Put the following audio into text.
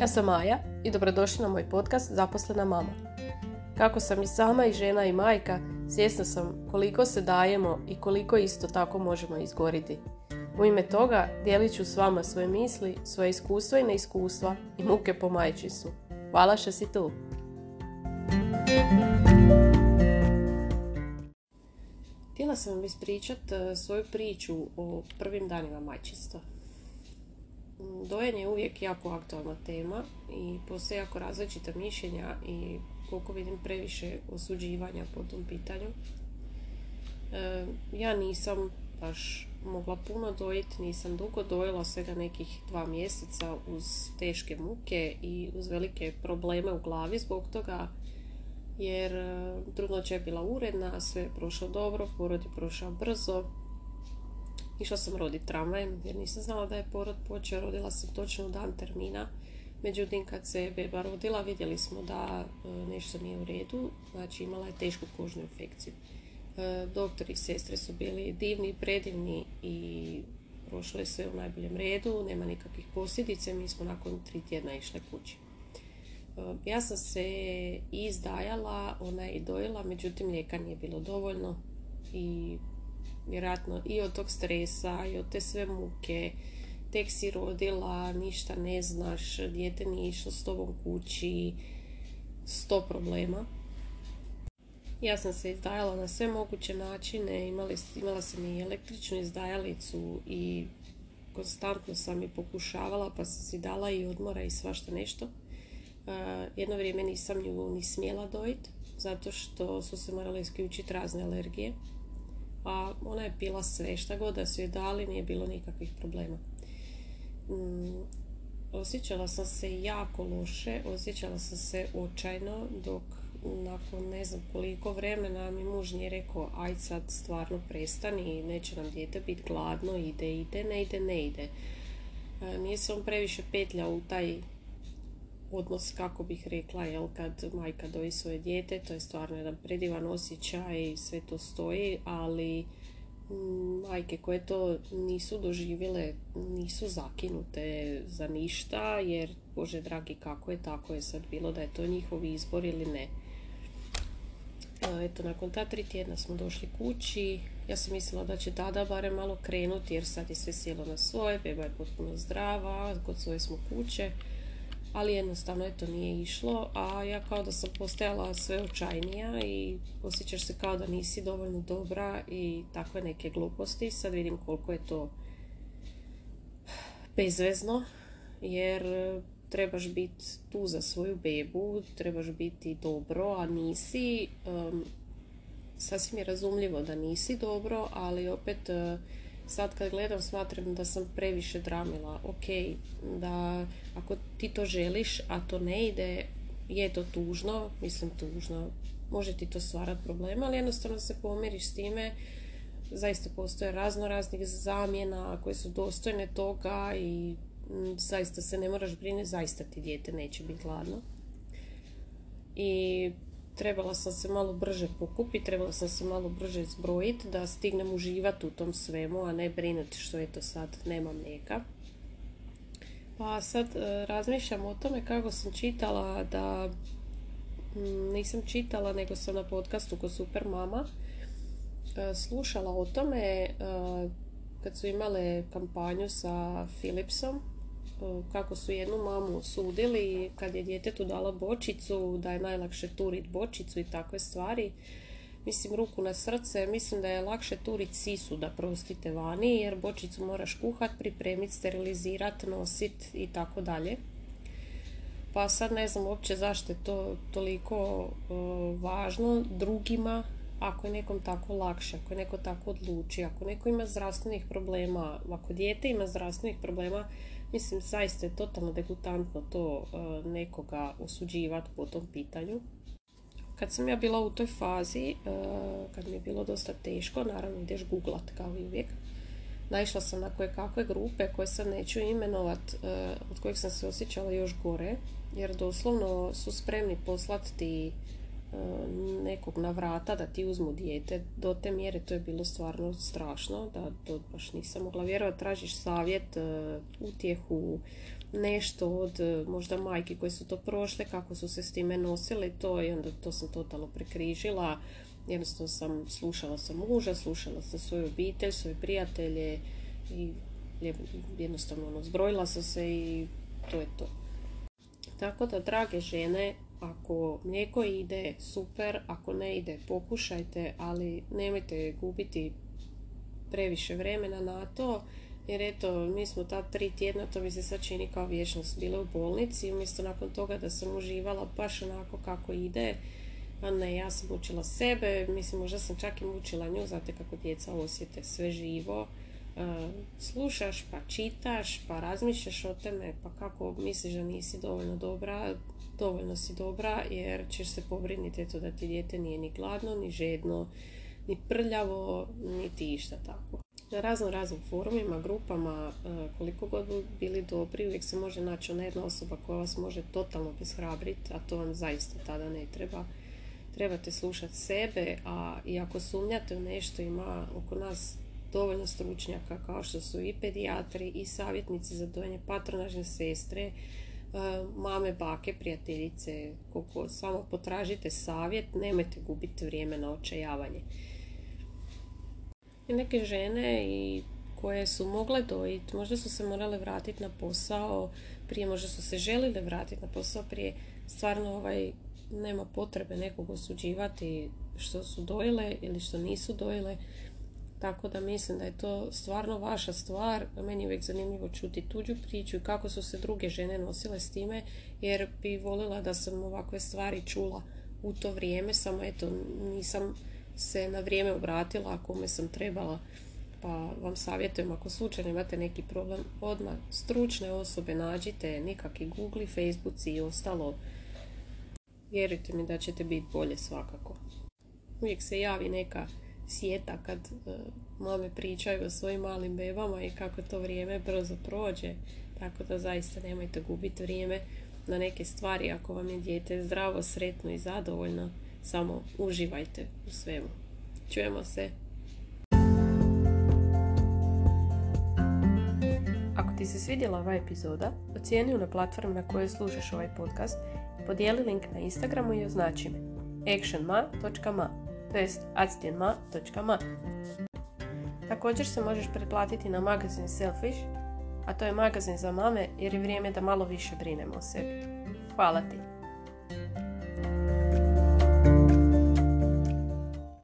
Ja sam Maja i dobrodošli na moj podcast Zaposlena mama. Kako sam i sama i žena i majka, svjesna sam koliko se dajemo i koliko isto tako možemo izgoriti. U ime toga dijelit ću s vama svoje misli, svoje iskustva i neiskustva i muke po majčinstvu. Hvala što si tu! Htjela sam vam ispričat e, svoju priču o prvim danima majčinstva. Dojenje je uvijek jako aktualna tema i postoje jako različita mišljenja i koliko vidim previše osuđivanja po tom pitanju. E, ja nisam baš mogla puno dojiti, nisam dugo dojela, svega nekih dva mjeseca uz teške muke i uz velike probleme u glavi zbog toga jer e, trudnoća je bila uredna, sve je prošlo dobro, porod je prošao brzo. Išla sam roditi tramvajem jer nisam znala da je porod počeo, rodila sam točno u dan termina. Međutim, kad se beba rodila, vidjeli smo da e, nešto nije u redu, znači imala je tešku kožnu infekciju. E, doktori i sestre su bili divni, predivni i prošlo je sve u najboljem redu, nema nikakvih posljedica, mi smo nakon tri tjedna išle kući. E, ja sam se izdajala, ona je i dojela, međutim lijeka nije bilo dovoljno i vjerojatno i od tog stresa i od te sve muke, tek si rodila, ništa ne znaš, dijete nije išlo s tobom kući, sto problema. Ja sam se izdajala na sve moguće načine, imala, imala sam i električnu izdajalicu i konstantno sam i pokušavala pa sam si dala i odmora i svašta nešto. Jedno vrijeme nisam nju ni smjela dojiti, zato što su se morale isključiti razne alergije. A ona je pila sve, šta god da su je dali, nije bilo nikakvih problema. Mm, osjećala sam se jako loše, osjećala sam se očajno, dok nakon ne znam koliko vremena mi muž nije rekao aj sad stvarno prestani, neće nam dijete biti gladno, ide, ide, ne ide, ne ide. Nije se on previše petlja u taj odnos, kako bih rekla, jel, kad majka doji svoje dijete, to je stvarno jedan predivan osjećaj i sve to stoji, ali mm, majke koje to nisu doživjele, nisu zakinute za ništa, jer, Bože dragi, kako je, tako je sad bilo da je to njihov izbor ili ne. Eto, nakon ta tri tjedna smo došli kući, ja sam mislila da će tada barem malo krenuti, jer sad je sve sjelo na svoje, beba je potpuno zdrava, kod svoje smo kuće ali jednostavno je to nije išlo, a ja kao da sam postajala sve očajnija i osjećaš se kao da nisi dovoljno dobra i takve neke gluposti. Sad vidim koliko je to bezvezno, jer trebaš biti tu za svoju bebu, trebaš biti dobro, a nisi. sasvim je razumljivo da nisi dobro, ali opet sad kad gledam smatram da sam previše dramila. Ok, da ako ti to želiš, a to ne ide, je to tužno, mislim tužno, može ti to stvarati problema, ali jednostavno se pomiriš s time. Zaista postoje razno raznih zamjena koje su dostojne toga i zaista se ne moraš brini, zaista ti dijete neće biti gladno. I trebala sam se malo brže pokupiti, trebala sam se malo brže zbrojiti da stignem uživati u tom svemu, a ne brinuti što je to sad nema mlijeka. Pa sad e, razmišljam o tome kako sam čitala da nisam čitala nego sam na podcastu kod Super Mama e, slušala o tome e, kad su imale kampanju sa Philipsom kako su jednu mamu sudili kad je djetetu dala bočicu, da je najlakše turit bočicu i takve stvari. Mislim, ruku na srce, mislim da je lakše turit sisu da prostite vani, jer bočicu moraš kuhat, pripremiti, sterilizirat, nosit i tako dalje. Pa sad ne znam uopće zašto je to toliko važno drugima, ako je nekom tako lakše, ako je neko tako odluči, ako neko ima zdravstvenih problema, ako dijete ima zdravstvenih problema, Mislim, zaista je totalno degutantno to e, nekoga osuđivati po tom pitanju. Kad sam ja bila u toj fazi, uh, kad mi je bilo dosta teško, naravno ideš googlat kao i uvijek, naišla sam na koje kakve grupe koje sad neću imenovat, e, od kojih sam se osjećala još gore, jer doslovno su spremni poslati ti nekog na vrata da ti uzmu dijete. Do te mjere to je bilo stvarno strašno, da to baš nisam mogla vjerovati. Tražiš savjet, e, utjehu, nešto od e, možda majki koje su to prošle, kako su se s time nosili, to i onda to sam totalno prekrižila. Jednostavno sam slušala sam muža, slušala sam svoju obitelj, svoje prijatelje i jednostavno ono, zbrojila sam se i to je to. Tako da, drage žene, ako mlijeko ide, super, ako ne ide, pokušajte, ali nemojte gubiti previše vremena na to, jer eto, mi smo ta tri tjedna, to mi se sad čini kao vječnost, bile u bolnici, umjesto nakon toga da sam uživala baš onako kako ide, a ne, ja sam učila sebe, mislim, možda sam čak i mučila nju, znate kako djeca osjete sve živo, slušaš, pa čitaš, pa razmišljaš o teme, pa kako misliš da nisi dovoljno dobra, dovoljno si dobra jer ćeš se pobriniti eto da ti dijete nije ni gladno, ni žedno, ni prljavo, niti išta tako. Na razno raznim forumima, grupama, e, koliko god bili dobri, uvijek se može naći ona jedna osoba koja vas može totalno beshrabriti, a to vam zaista tada ne treba. Trebate slušati sebe, a i ako sumnjate u nešto, ima oko nas dovoljno stručnjaka kao što su i pedijatri i savjetnici za dojenje, patronažne sestre, mame, bake, prijateljice, koliko samo potražite savjet, nemojte gubiti vrijeme na očajavanje. I neke žene i koje su mogle dojiti, možda su se morale vratiti na posao prije, možda su se želile vratiti na posao prije, stvarno ovaj, nema potrebe nekog osuđivati što su dojile ili što nisu dojile. Tako da mislim da je to stvarno vaša stvar. Meni je uvijek zanimljivo čuti tuđu priču i kako su se druge žene nosile s time, jer bi volila da sam ovakve stvari čula u to vrijeme, samo eto nisam se na vrijeme obratila ako me sam trebala. Pa vam savjetujem ako slučajno imate neki problem, odmah stručne osobe nađite, nekakvi Google, Facebook i ostalo. Vjerujte mi da ćete biti bolje svakako. Uvijek se javi neka sjeta kad uh, mame pričaju o svojim malim bebama i kako to vrijeme brzo prođe. Tako da zaista nemojte gubiti vrijeme na neke stvari ako vam je dijete zdravo, sretno i zadovoljno. Samo uživajte u svemu. Čujemo se. Ako ti se svidjela ova epizoda, ocijeni na platformi na kojoj slušaš ovaj podcast, podijeli link na Instagramu i označi me actionma.ma to jest actjenma.ma. Također se možeš pretplatiti na magazin Selfish, a to je magazin za mame jer je vrijeme da malo više brinemo o sebi. Hvala ti!